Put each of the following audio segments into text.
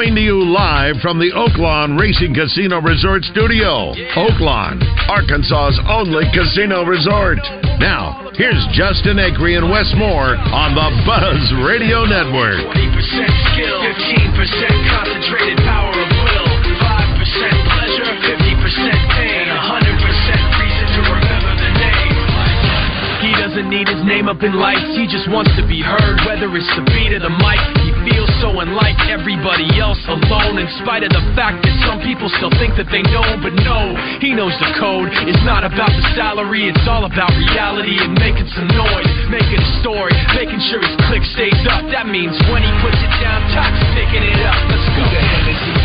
Coming to you live from the Oaklawn Racing Casino Resort Studio. Oaklawn, Arkansas's only casino resort. Now, here's Justin Acree and Wes Moore on the Buzz Radio Network. 20% skill, 15% concentrated power need his name up in lights, he just wants to be heard, whether it's the beat or the mic. He feels so unlike everybody else alone, in spite of the fact that some people still think that they know, but no, he knows the code. It's not about the salary, it's all about reality and making some noise, making a story, making sure his click stays up. That means when he puts it down, Tox picking it up. Let's go. Who the hell is he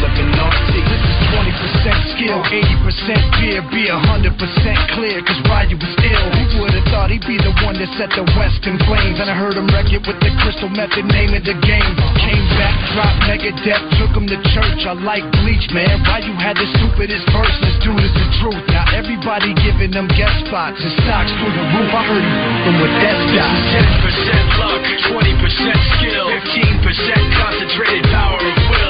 Skill of. This is 20% skill, 80% fear, be 100% clear, cause Ryu was ill. Who would've thought he'd be the one that set the West in flames? And I heard him wreck it with the crystal method, name of the game. Came back, dropped Megadeth, took him to church. I like Bleach, man. Ryu had the stupidest verse, this dude is the truth. Now everybody giving them guest spots and stocks through the roof. I heard him from with that stock. 10% luck, 20% skill, 15% concentrated power of will, 5%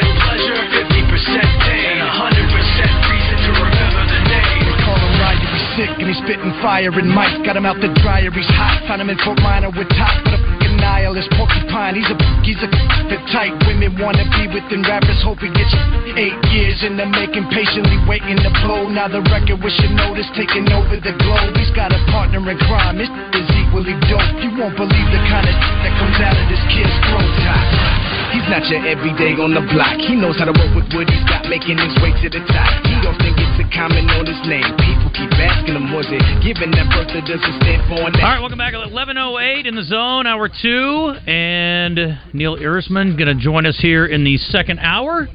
pleasure, 50% pain, 100% reason to remember the name. They call him Ryu, he's sick and he's spitting fire and Mike got him out the dryer, he's hot. Found him in Fort Minor with top the fucking nihilist porcupine. He's a he's a the type women wanna be within rappers. Hope he gets eight years in the making, patiently waiting to blow. Now the record with your notice taking over the globe. He's got a partner in crime. This is equally dope. You won't believe the kind of that comes out of this kid's throat. He's not your everyday on the block. He knows how to work with what he's got, making his way to the top. He often gets a comment on his name. People keep asking him, was it given that birth that doesn't stand for? All right, welcome back at 11:08 in the zone, hour two, and Neil Irisman going to join us here in the second hour.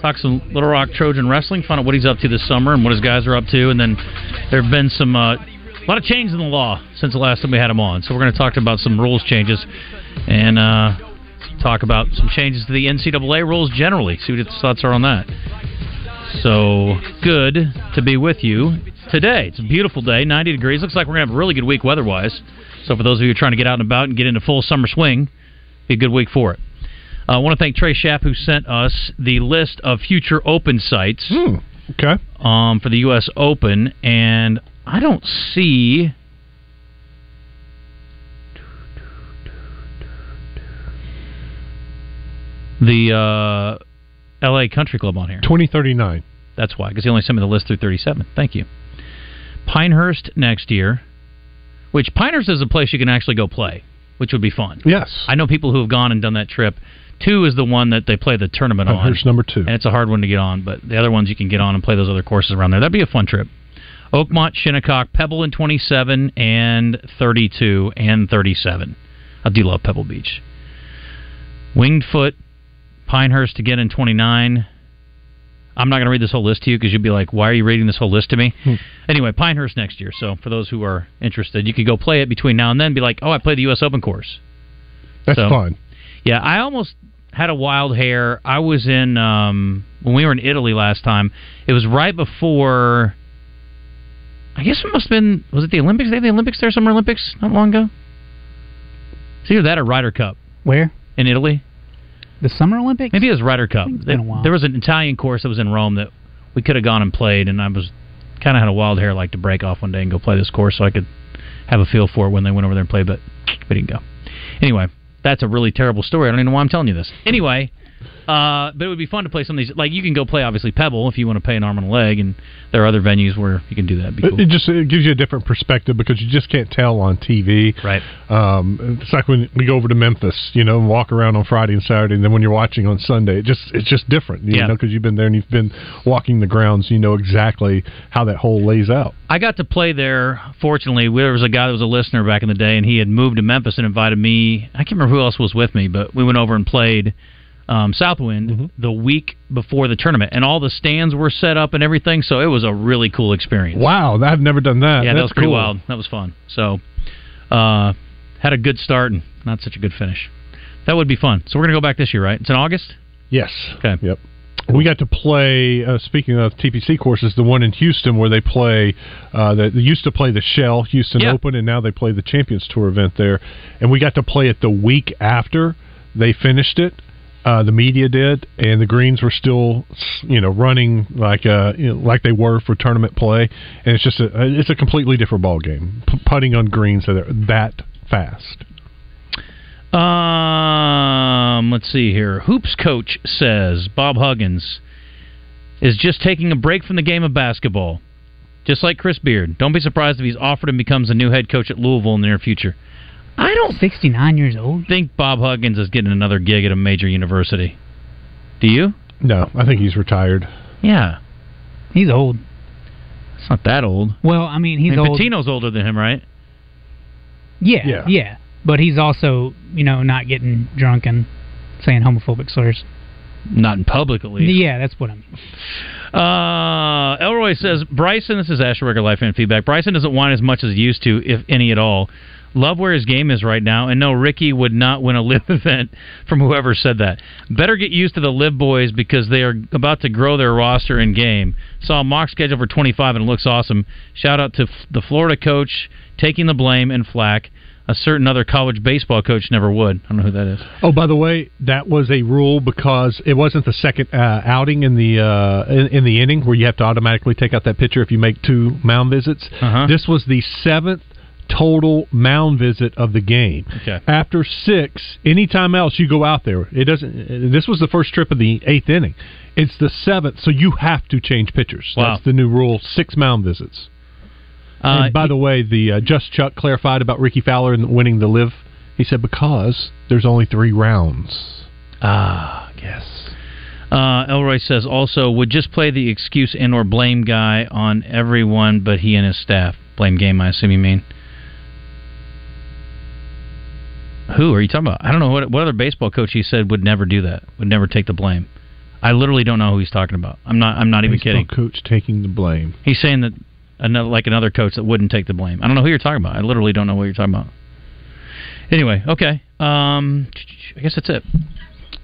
Talk some Little Rock Trojan wrestling, find out what he's up to this summer and what his guys are up to, and then there have been some uh, a lot of change in the law since the last time we had him on. So we're going to talk about some rules changes and uh, talk about some changes to the NCAA rules generally. See what his thoughts are on that. So good to be with you today. It's a beautiful day, 90 degrees. Looks like we're going to have a really good week weather-wise. So for those of you who are trying to get out and about and get into full summer swing, be a good week for it. Uh, I want to thank Trey Schapp who sent us the list of future open sites okay. um, for the U.S. Open, and I don't see. The uh, L.A. Country Club on here. 2039. That's why, because he only sent me the list through 37. Thank you. Pinehurst next year, which Pinehurst is a place you can actually go play, which would be fun. Yes. I know people who have gone and done that trip. Two is the one that they play the tournament on. Pinehurst number two. And it's a hard one to get on, but the other ones you can get on and play those other courses around there. That'd be a fun trip. Oakmont, Shinnecock, Pebble in 27 and 32 and 37. I do love Pebble Beach. Winged Foot, Pinehurst again in 29. I'm not going to read this whole list to you because you'll be like, why are you reading this whole list to me? Hmm. Anyway, Pinehurst next year. So for those who are interested, you could go play it between now and then. Be like, oh, I played the U.S. Open course. That's So- fun. Yeah, I almost had a wild hair. I was in um when we were in Italy last time. It was right before. I guess it must have been. Was it the Olympics? They had the Olympics there, Summer Olympics, not long ago. It's either that or Ryder Cup Where? in Italy. The Summer Olympics? Maybe it was Ryder Cup. it's been a There- while. There was an Italian course that was in Rome that we could have gone and played, and I was kind of had a wild hair like to break off one day and go play this course so I could have a feel for it when they went over there and played, but we didn't go. Anyway, that's a really terrible story. I don't even know why I'm telling you this. Anyway, Uh, but it would be fun to play some of these. Like you can go play obviously Pebble if you want to pay an arm and a leg, and there are other venues where you can do that. Cool. it just it gives you a different perspective because you just can't tell on TV. Right. Um, it's like when we go over to Memphis, you know, and walk around on Friday and Saturday, and then when you're watching on Sunday, it just it's just different, you Yeah. know, because you've been there and you've been walking the grounds, you know exactly how that hole lays out. I got to play there. Fortunately, there was a guy that was a listener back in the day, and he had moved to Memphis and invited me. I can't remember who else was with me, but we went over and played um, Southwind Mm-hmm. the week before the tournament, and all the stands were set up and everything. So it was a really cool experience. Wow, I've never done that. Yeah, that was pretty cool. wild. That was fun. So, uh, had a good start and not such a good finish. That would be fun. So we're gonna go back this year, right? It's in August. Yes. Okay. Yep. We got to play. Uh, speaking of TPC courses, the one in Houston where they play. Uh, they used to play the Shell Houston Yeah. Open, and now they play the Champions Tour event there. And we got to play it the week after they finished it. Uh, the media did, and the greens were still, you know, running like uh, you know, like they were for tournament play. And it's just a it's a completely different ball game. P- putting on greens that that fast. Um, let's see here. Hoops coach says Bob Huggins is just taking a break from the game of basketball, just like Chris Beard. Don't be surprised if he's offered and becomes a new head coach at Louisville in the near future. I don't 69 years old. think Bob Huggins is getting another gig at a major university. Do you? No, I think he's retired. Yeah, He's old. it's not that old. Well, I mean, he's I mean, old. Patino's older than him, right? Yeah, Yeah. yeah, But he's also, you know, not getting drunk and saying homophobic slurs. Not in public, at least. Yeah, that's what I mean. Uh, Elroy says Bryson. This is Asher Regular Life fan feedback. Bryson doesn't whine as much as he used to, if any at all. Love where his game is right now, and no, Ricky would not win a live event from whoever said that. Better get used to the live boys because they are about to grow their roster in game. Saw a mock schedule for 25 and it looks awesome. Shout out to f- the Florida coach taking the blame and flack. A certain other college baseball coach never would. I don't know who that is. Oh, by the way, that was a rule because it wasn't the second uh, outing in the uh, in, in the inning where you have to automatically take out that pitcher if you make two mound visits. Uh-huh. This was the seventh total mound visit of the game. Okay. After six, anytime else you go out there, it doesn't. This was the first trip of the eighth inning. It's the seventh, so you have to change pitchers. Wow. That's the new rule: six mound visits. Uh, and by the way, the uh, Just Chuck clarified about Ricky Fowler and winning the live. He said because there's only three rounds. Ah, yes. Uh, Elroy says also would just play the excuse and or blame guy on everyone but he and his staff. Blame game, I assume you mean. Who are you talking about? I don't know what what other baseball coach he said would never do that. Would never take the blame. I literally don't know who he's talking about. I'm not. I'm not even kidding. Coach taking the blame. He's saying that another like another coach that wouldn't take the blame. I don't know who you're talking about. I literally don't know what you're talking about. Anyway, okay. Um, I guess that's it.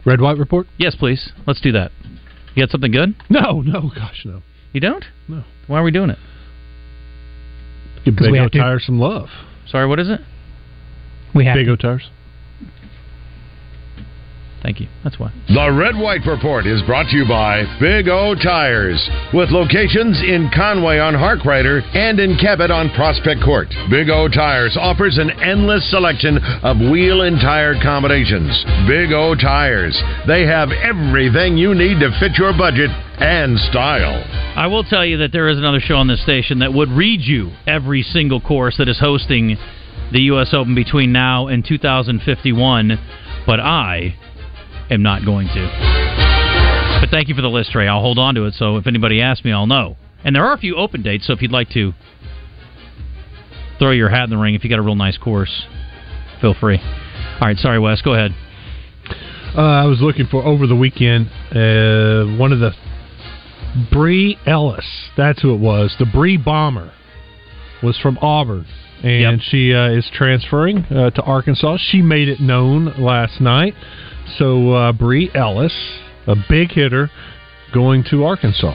Red white report? Yes, please. Let's do that. You got something good? No, no, gosh, no. You don't? No. Why are we doing it? Give 'Cause Big we O have to. Tires some love. Sorry, what is it? We have Big O Tires. Thank you. That's why. The Red White Report is brought to you by Big O Tires, with locations in Conway on Harkrider and in Cabot on Prospect Court. Big O Tires offers an endless selection of wheel and tire combinations. Big O Tires, they have everything you need to fit your budget and style. I will tell you that there is another show on this station that would read you every single course that is hosting the U.S. Open between now and 2051, but I am not going to. But thank you for the list, Trey. I'll hold on to it, so if anybody asks me, I'll know. And there are a few open dates, so if you'd like to throw your hat in the ring, if you got a real nice course, feel free. All right, sorry, Wes. Go ahead. Uh, I was looking for over the weekend uh, one of the Bree Ellis. That's who it was. The Bree Bomber was from Auburn, and Yep. she uh, is transferring uh, to Arkansas. She made it known last night. So uh, Bree Ellis, a big hitter, going to Arkansas.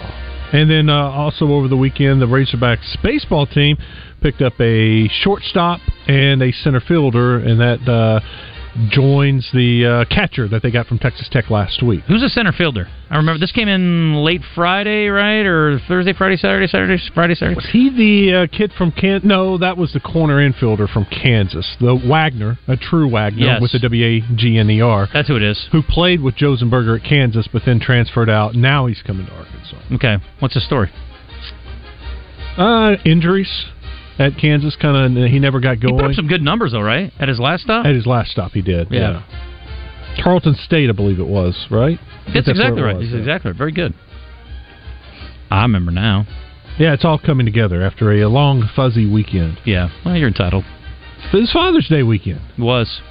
And then uh, also over the weekend, the Razorbacks baseball team picked up a shortstop and a center fielder, and that uh, joins the uh, catcher that they got from Texas Tech last week. Who's a center fielder? I remember this came in late Friday, right? Or Thursday, Friday, Saturday, Saturday, Friday, Saturday. Was he the uh, kid from Kansas? No, that was the corner infielder from Kansas, the Wagner, a true Wagner Yes. with the W A G N E R, That's who it is. who played with Josenberger at Kansas, but then transferred out. Now he's coming to Arkansas. Okay, what's the story? Uh, injuries at Kansas, kind of. He never got He put up going. some good numbers though, right? At his last stop. At his last stop, he did. Yeah. Yeah. Tarleton State, I believe it was, right? That's exactly right. was, yeah. exactly right. Very good. I remember now. Yeah, it's all coming together after a long, fuzzy weekend. Yeah. Well, you're entitled. It's Father's Day weekend. It was.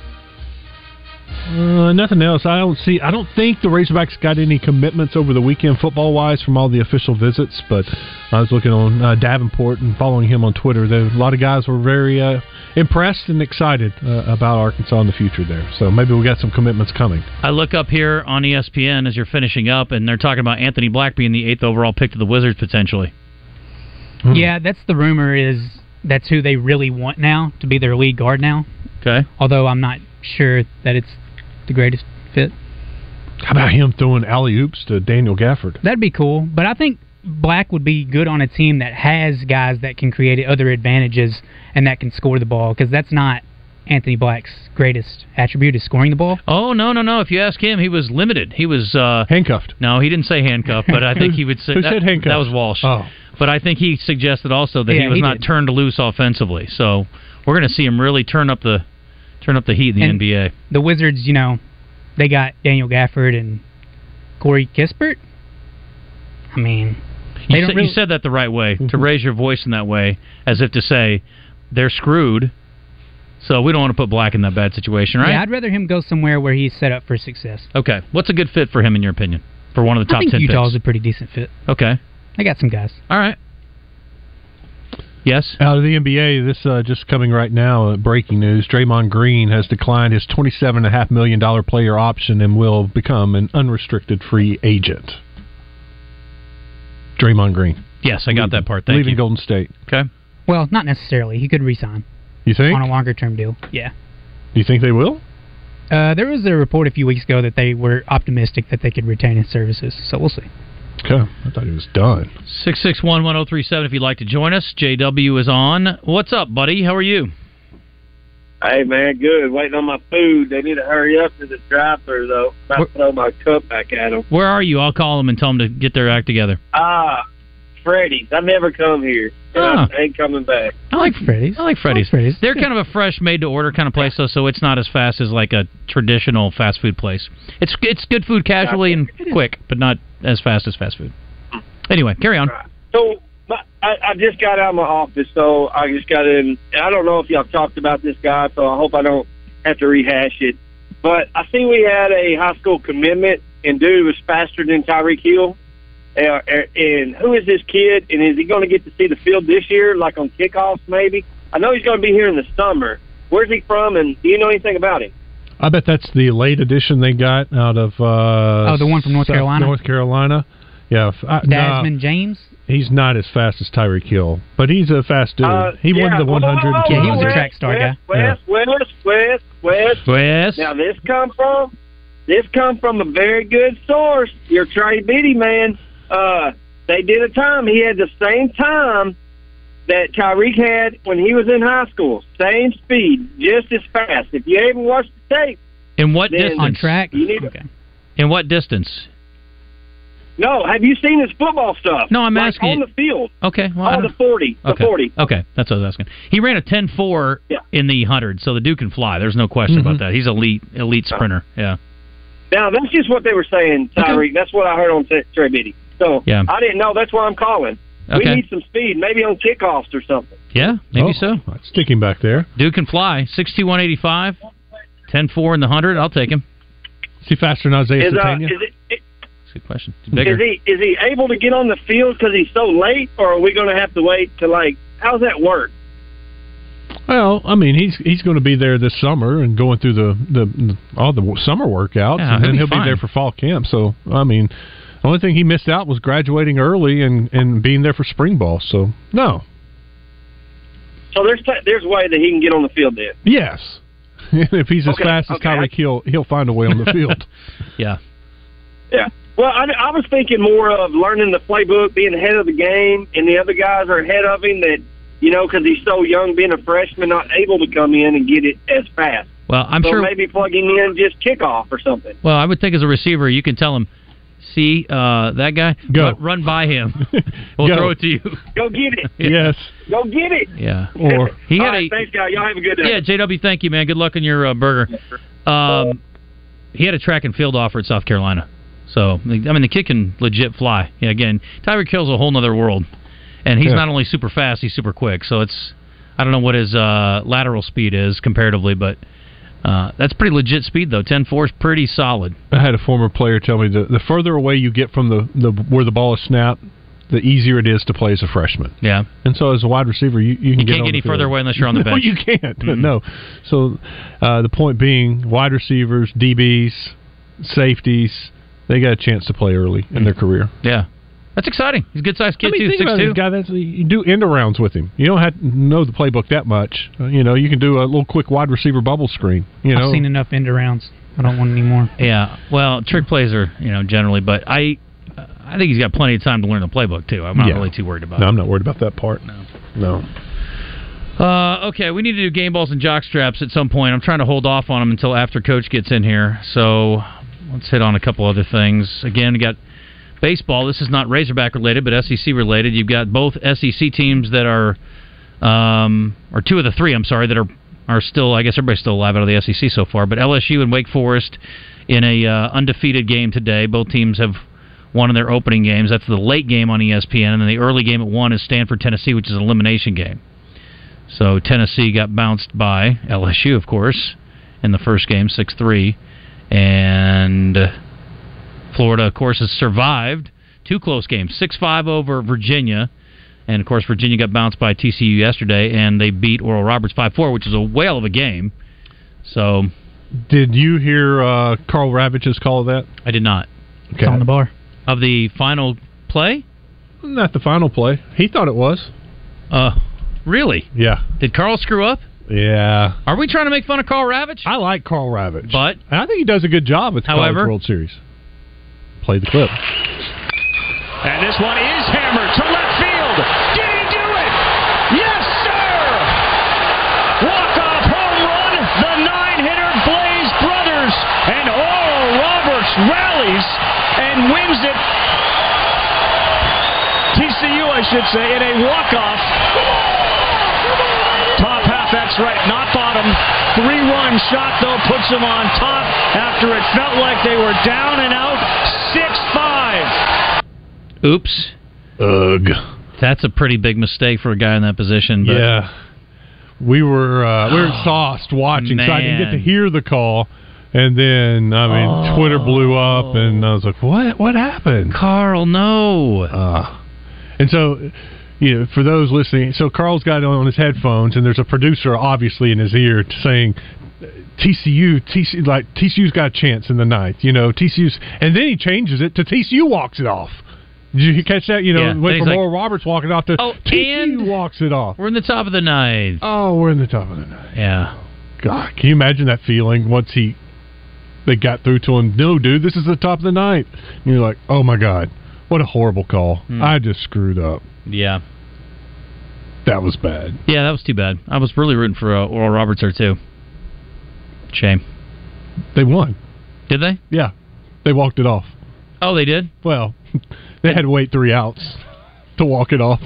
Uh, nothing else. I don't see. I don't think the Razorbacks got any commitments over the weekend, football wise, from all the official visits. But I was looking on uh, Davenport and following him on Twitter. There, a lot of guys were very uh, impressed and excited uh, about Arkansas in the future there. So maybe we got some commitments coming. I look up here on ESPN as you're finishing up, and they're talking about Anthony Black being the eighth overall pick to the Wizards potentially. Hmm. Yeah, that's the rumor. Is that's who they really want now to be their lead guard now? Okay. Although I'm not sure that it's the greatest fit. How about him throwing alley oops to Daniel Gafford? That'd be cool. But I think Black would be good on a team that has guys that can create other advantages and that can score the ball because that's not Anthony Black's greatest attribute is scoring the ball. Oh no no no! If you ask him, he was limited. He was uh, handcuffed. No, he didn't say handcuffed, but I think he would say Who that, said handcuffed? That was Walsh. Oh. But I think he suggested also that Yeah, he was he not did. turned loose offensively. So we're going to see him really turn up the turn up the heat in the And- NBA. The Wizards, you know, they got Daniel Gafford and Corey Kispert. I mean, You, said, really, you said that the right way Mm-hmm. to raise your voice in that way, as if to say they're screwed. So we don't want to put Black in that bad situation, right? Yeah, I'd rather him go somewhere where he's set up for success. Okay, what's a good fit for him in your opinion? For one of the top I think ten Utah's picks. a pretty decent fit. Okay, I got some guys. all right. Yes. Out of the NBA, this uh, just coming right now, uh, breaking news: Draymond Green has declined his twenty-seven and a half million dollar player option and will become an unrestricted free agent. Draymond Green. Yes, I got that part. Thank leaving you. Golden State. Okay. Well, not necessarily. He could resign You think? on a longer term deal. Yeah. Do you think they will? Uh, there was a report a few weeks ago that they were optimistic that they could retain his services. So we'll see. Okay, I thought he was done. Six six one one zero three seven. If you'd like to join us, JW is on. What's up, buddy? How are you? Hey man, good. Waiting on my food. They need to hurry up to the drive-through though. About to throw my cup back at them. Where are you? I'll call them and tell them to get their act together. Ah, Freddy's. I never come here. And Ah. I ain't coming back. I like Freddy's. I like Freddy's. Freddy's. They're kind of a fresh, made-to-order kind of place, though, so it's not as fast as like a traditional fast food place. It's it's good food casually and quick, but not as fast as fast food. Anyway, carry on. So my, I, I just got out of my office, so I just got in. And I don't know if y'all talked about this guy, so I hope I don't have to rehash it. But I see we had a high school commitment, and dude was faster than Tyreek Hill. Uh, and who is this kid? And is he going to get to see the field this year, like on kickoffs, maybe? I know he's going to be here in the summer. Where's he from, and do you know anything about him? I bet that's the late edition they got out of. Uh, Oh, the one from North South- Carolina? North Carolina. Yeah, f- I, nah, Desmond James. he's not as fast as Tyreek Hill, but he's a fast dude. Uh, he yeah, won the whoa, whoa, 100. whoa, Yeah, he was a track star Wes, guy. Yeah. Wes, Wes, Wes, Wes. Yes. Now this come from this come from a very good source. Your Trey Biddy man. Uh, they did a time. He had the same time that Tyreek had when he was in high school. Same speed, just as fast. If you haven't watched the tape, In what distance? On track. You need- okay. In what distance? no. Have you seen his football stuff? No, I'm like asking on the field. Okay. Well, I Oh, the don't- forty, the okay. forty. Okay, that's what I was asking. He ran a 10-4 Yeah. in the hundred, so the dude can fly. There's no question Mm-hmm. about that. He's elite, elite sprinter. Yeah. Now that's just what they were saying, Tyreek. That's what I heard on T- Trey Biddy. So Yeah. I didn't know. That's why I'm calling. Okay. We need some speed, maybe on kickoffs or something. Yeah, maybe Oh, so. Stick him back there. Dude can fly. 6'2", 10-4 in the hundred. I'll take him. Is he faster than Isaiah Is, uh, is, it, That's a good question. Bigger. is he is he able to get on the field because he's so late, or are we going to have to wait to like? How's that work? Well, I mean, he's he's going to be there this summer and going through the the, the all the summer workouts, Yeah, and he'll then be he'll fine. be there for fall camp. So, I mean, the only thing he missed out was graduating early and and being there for spring ball. So, no, So there's there's a way that he can get on the field then. yes, if he's as Okay, fast as okay. Tyreek Hill, he'll find a way on the field. Yeah. Yeah. Well, I, I was thinking more of learning the playbook, being ahead of the game, and the other guys are ahead of him. That you know, because he's so young, being a freshman, not able to come in and get it as fast. Well, I'm so sure. maybe plugging in just kickoff or something. Well, I would think as a receiver, you can tell him, "See uh, that guy? Go. Run, run by him. we'll Go. throw it to you." Go get it. yes. Go get it. Yeah. Or He had right, a thanks, guys. Y'all have a good day. yeah. JW, thank you, man. Good luck on your uh, burger. Um, he had a track and field offer at South Carolina, so I mean the kid can legit fly. Yeah, again, Tyreek Hill's a whole nother world, and he's Yeah. not only super fast, he's super quick. So it's I don't know what his uh, lateral speed is comparatively, but. Uh, that's pretty legit speed though. Ten four is pretty solid. I had a former player tell me that the further away you get from the, the where the ball is snapped, the easier it is to play as a freshman. Yeah, And so, as a wide receiver, you, you can You get can't get the any further away unless you're on the no, bench. you can't. Mhm. No. So, uh, the point being, wide receivers, DBs, safeties, they got a chance to play early in their career. yeah, that's exciting. He's a good sized kid I mean, too, think six about two. this guy. That's you do end arounds with him. You don't have to know the playbook that much. Uh, you know, you can do a little quick wide receiver bubble screen. You know, I've seen enough end arounds. I don't want any more. Yeah, well, trick plays are you know generally, but I I think he's got plenty of time to learn the playbook too. I'm not Yeah. really too worried about no, it. I'm not worried about that part. No. No. Uh, okay, we need to do game balls and jock straps at some point. I'm trying to hold off on them until after Coach gets in here. So let's hit on a couple other things. Again, we got baseball. This is not Razorback related, but SEC related. You've got both SEC teams that are, um, or two of the three. I'm sorry, that are are still. I guess everybody's still alive out of the SEC so far. But LSU and Wake Forest in a uh, undefeated game today. Both teams have won in their opening games. That's the late game on ESPN, and then the early game at one is Stanford Tennessee, which is an elimination game. So Tennessee got bounced by LSU, of course, in the first game, six three, and Florida, of course, has survived two close games, six five over Virginia, and of course Virginia got bounced by TCU yesterday, and they beat Oral Roberts five four, which is a whale of a game. So Did you hear uh, Carl Ravage's call of that? I did not It's on the bar. of the final play. Not the final play. He thought it was. Uh, really? Yeah. Did Carl screw up? Yeah. Are we trying to make fun of Carl Ravage? I like Carl Ravage. But And I think he does a good job with the However- College World Series. Play the clip. And this one is hammered to left field. Did he do it? Yes, sir! Walk-off home run. The nine-hitter Blaze Brothers. And Oral Roberts rallies and wins it. TCU, I should say, in a walk-off. Top half, that's right, not bottom. Three-run shot, though, puts them on top after it felt like they were down and out. 6-5. oops, Ugh. that's a pretty big mistake for a guy in that position. But Yeah. We were uh, we were sauced watching, so I didn't get to hear the call. And then I mean, Twitter blew up, and I was like, "What? What happened?" Carl, no. Uh, and so, you know, for those listening, so Carl's got it on his headphones, and there's a producer obviously in his ear saying, "TCU, TCU, like TCU's got a chance in the ninth." You know, TCU's, and then he changes it to TCU walks it off. Did you catch that? You know, Yeah. went from like- Oral Roberts walking off to Oh, TCU walks it off. We're in the top of the ninth. Oh, we're in the top of the ninth. Yeah. God, can you imagine that feeling once he they got through to him? No, dude, this is the top of the night. And you're like, oh my god, what a horrible call! Hmm. I just screwed up. Yeah. That was bad. Yeah, that was too bad. I was really rooting for uh, Oral Roberts there, too. Shame. They won. Did they? Yeah, they walked it off. Oh, they did? Well, they had to wait three outs to walk it off.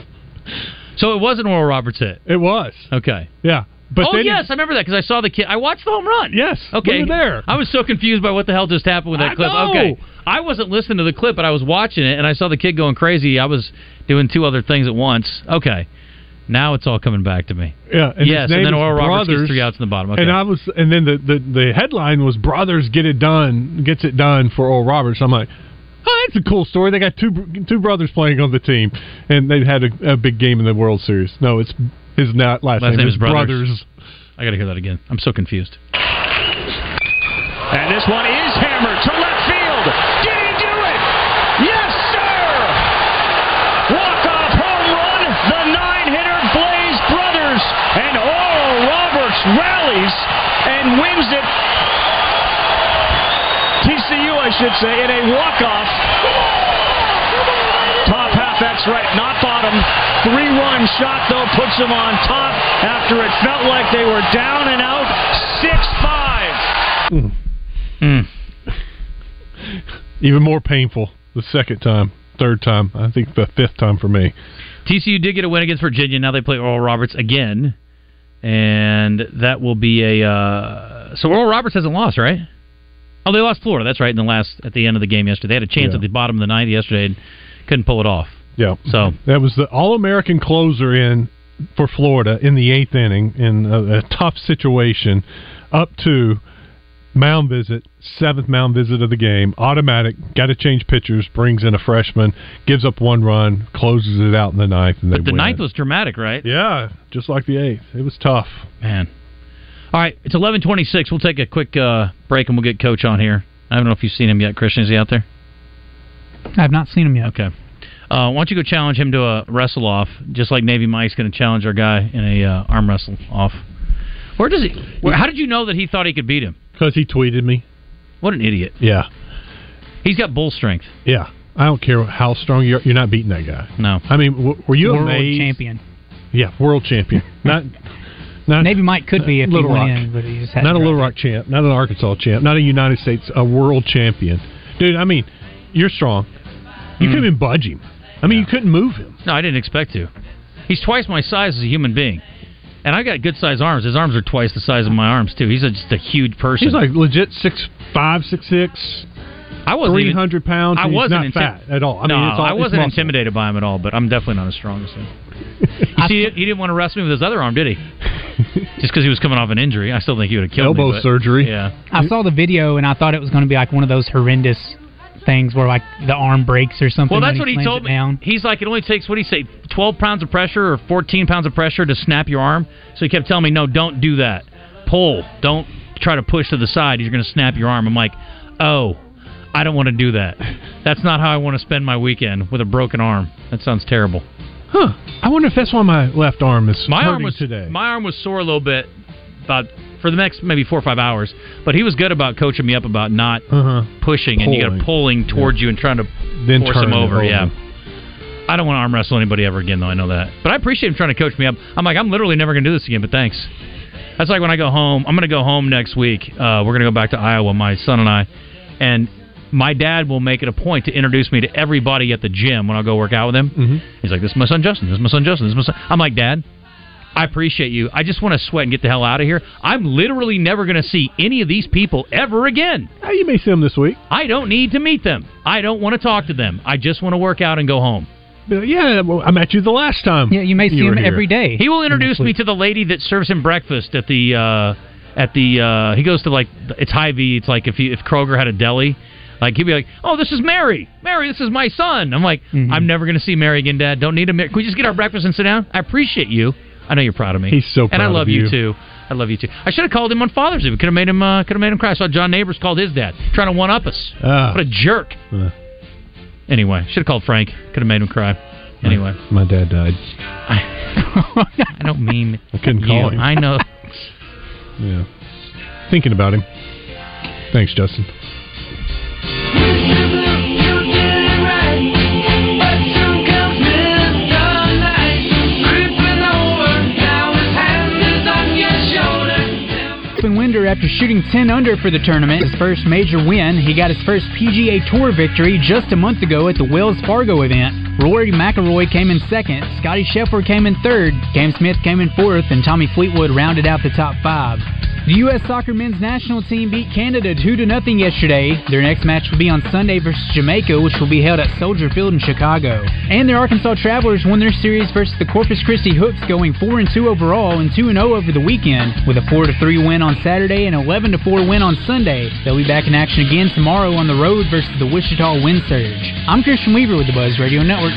So it wasn't Oral Roberts hit. It was. Okay. Yeah, but oh, yes, I remember that because I saw the kid. I watched the home run. Yes, Okay. we there. I was so confused by what the hell just happened with that I clip. know. Okay. I wasn't listening to the clip, but I was watching it, and I saw the kid going crazy. I was doing two other things at once. Okay. Now it's all coming back to me. Yeah, and yes, and then is Oral Roberts Brothers, gets three outs in the bottom. Okay. And I was, and then the, the the headline was "Brothers get it done, gets it done for Oral Roberts." I'm like, oh, that's a cool story. They got two two brothers playing on the team, and they had a, a big game in the World Series. No, it's his not last, Last name is Brothers. Brothers. I got to hear that again. I'm so confused. And this one is hammered to left and wins it. TCU, I should say, in a walk-off. Top half, that's right, not bottom. Three-one shot, though, puts them on top after it felt like they were down and out. 6-5. Mm. Mm. Even more painful the second time, third time, I think the fifth time for me. TCU did get a win against Virginia. Now they play Oral Roberts again and that will be a. Uh, so Oral Roberts hasn't lost, right? Oh, they lost Florida. That's right. In the last at the end of the game yesterday, they had a chance Yeah. at the bottom of the ninth yesterday and couldn't pull it off. Yeah. So That was the All American closer in for Florida in the eighth inning in a, a tough situation, up to mound visit, seventh mound visit of the game, automatic, got to change pitchers, brings in a freshman, gives up one run, closes it out in the ninth, and they but the win. ninth was dramatic, right? yeah, just like the eighth. It was tough. Man. All right, it's eleven twenty six. We'll take a quick uh, break and we'll get Coach on here. I don't know if you've seen him yet, Christian. Is he out there? I've not seen him yet. Okay. Uh, why don't you go challenge him to a wrestle off, just like Navy Mike's going to challenge our guy in a uh, arm wrestle off. Where does he? Where, how did you know that he thought he could beat him? Because he tweeted me. What an idiot! Yeah, He's got bull strength. yeah. I don't care how strong you're. You're not beating that guy. No. I mean, w- were you a World amazed? champion. Yeah, world champion. Not, not Maybe Mike could be if Little he went Rock. in, but he just had not a Little Rock champ, not an Arkansas champ, not a United States, a world champion. Dude, I mean, you're strong. You hmm. couldn't even budge him. I mean, you couldn't move him. No, I didn't expect to. He's twice my size as a human being, and I got good sized arms. His arms are twice the size of my arms too. He's a, just a huge person. He's like legit six five, six six, I wasn't three even- hundred pounds. I wasn't not intim- fat at all. I no, mean, it's all, I wasn't muscle. intimidated by him at all. But I'm definitely not as strong as him. You see, he didn't want to wrestle me with his other arm, did he? Just because he was coming off an injury. I still think he would have killed me. Elbow surgery. Yeah. I saw the video and I thought it was going to be like one of those horrendous things where like the arm breaks or something. Well, that's when what he slams told me. Down. He's like, it only takes what do you say, twelve pounds of pressure or fourteen pounds of pressure to snap your arm. So he kept telling me, no, don't do that. Pull. Don't try to push to the side. You're going to snap your arm. I'm like, oh, I don't want to do that. That's not how I want to spend my weekend with a broken arm. That sounds terrible. Huh. I wonder if that's why my left arm is My hurting arm was today. My arm was sore a little bit about for the next maybe four or five hours, but he was good about coaching me up about not uh-huh. pushing and you got Pulling. pulling towards you and trying to Then force him over. Yeah. I don't want to arm wrestle anybody ever again, though. I know that, but I appreciate him trying to coach me up. I'm like, I'm literally never going to do this again, but thanks. That's like when I go home. I'm going to go home next week. Uh, we're going to go back to Iowa, my son and I, and my dad will make it a point to introduce me to everybody at the gym when I go work out with him. Mhm. He's like, "This is my son Justin. This is my son Justin. This is my son." I'm like, "Dad, I appreciate you. I just want to sweat and get the hell out of here. I'm literally never going to see any of these people ever again. Oh, you may see them this week. I don't need to meet them. I don't want to talk to them. I just want to work out and go home." Yeah, well, I met you the last time. Yeah, you may see were him here. every day. He will introduce me to the lady that serves him breakfast at the uh at the uh he goes to like it's high V. It's like if he, if Kroger had a deli. Like he'd be like, "Oh, this is Mary. Mary, this is my son." I'm like, Mm-hmm. "I'm never going to see Mary again, Dad. Don't need a Mary. Can we just get our breakfast and sit down?" I appreciate you. I know you're proud of me. He's so proud and I love you. you. too. I love you too. I should have called him on Father's Day. We could have made him uh, could have made him cry. I saw John Neighbors called his dad, trying to one up us. Ah. What a jerk. Uh, Anyway, should have called Frank. Could have made him cry. Anyway, my dad died. I don't mean I couldn't you. call him. I know. Yeah. Thinking about him. Thanks, Justin. After shooting 10 under for the tournament. His first major win. He got his first PGA Tour victory just a month ago at the Wells Fargo event. Rory McIlroy came in second. Scotty Scheffler came in third. Cam Smith came in fourth, and Tommy Fleetwood rounded out the top five. The U.S. soccer men's national team beat Canada 2 to nothing yesterday. Their next match will be on Sunday versus Jamaica, which will be held at Soldier Field in Chicago. And the Arkansas Travelers won their series versus the Corpus Christi Hooks, going 4 and 2 overall and 2 and 0 over the weekend, with a 4 to 3 win on Saturday and 11 to 4 win on Sunday. They'll be back in action again tomorrow on the road versus the Wichita Wind Surge. I'm Christian Weaver with the Buzz Radio Network.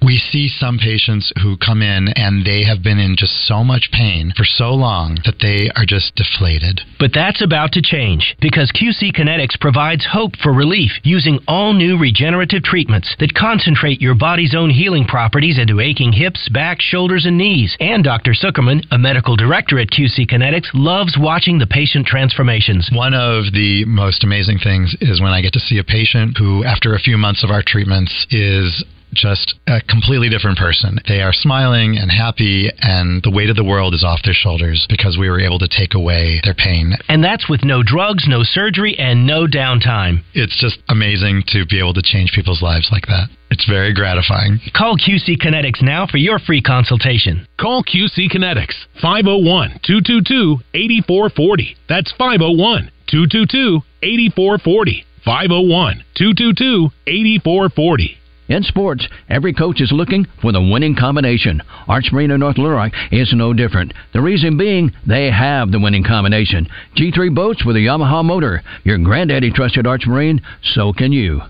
We see some patients who come in and they have been in just so much pain for so long that they are just deflated. But that's about to change because QC Kinetics provides hope for relief using all new regenerative treatments that concentrate your body's own healing properties into aching hips, back, shoulders, and knees. And Dr. Zuckerman, a medical director at QC Kinetics, loves watching the patient transformations. One of the most amazing things is when I get to see a patient who, after a few months of our treatments, is just a completely different person. They are smiling and happy, and the weight of the world is off their shoulders because we were able to take away their pain. And that's with no drugs, no surgery, and no downtime. It's just amazing to be able to change people's lives like that. It's very gratifying. Call QC Kinetics now for your free consultation. Call QC Kinetics 501 222 8440. That's 501 222 8440. 501 222 8440. In sports, every coach is looking for the winning combination. Arch Marine of North Little is no different. The reason being, they have the winning combination. G3 boats with a Yamaha motor. Your granddaddy trusted Arch Marine, so can you.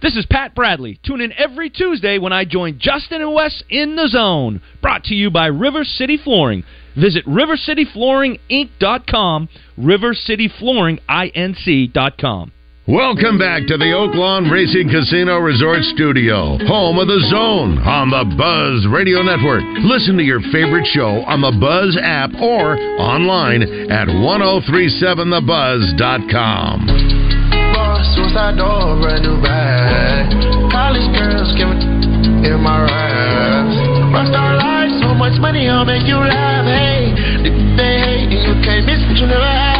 This is Pat Bradley. Tune in every Tuesday when I join Justin and Wes in the zone. Brought to you by River City Flooring. Visit rivercityflooringinc.com, rivercityflooringinc.com. Welcome back to the Oaklawn Racing Casino Resort Studio, home of the Zone on the Buzz Radio Network. Listen to your favorite show on the Buzz app or online at 1037thebuzz.com. Suicide door, brand new bag. College girls give it in my raps. Rockstar life, so much money, I'll make you laugh. Hey, they hate and you can't miss what you never had.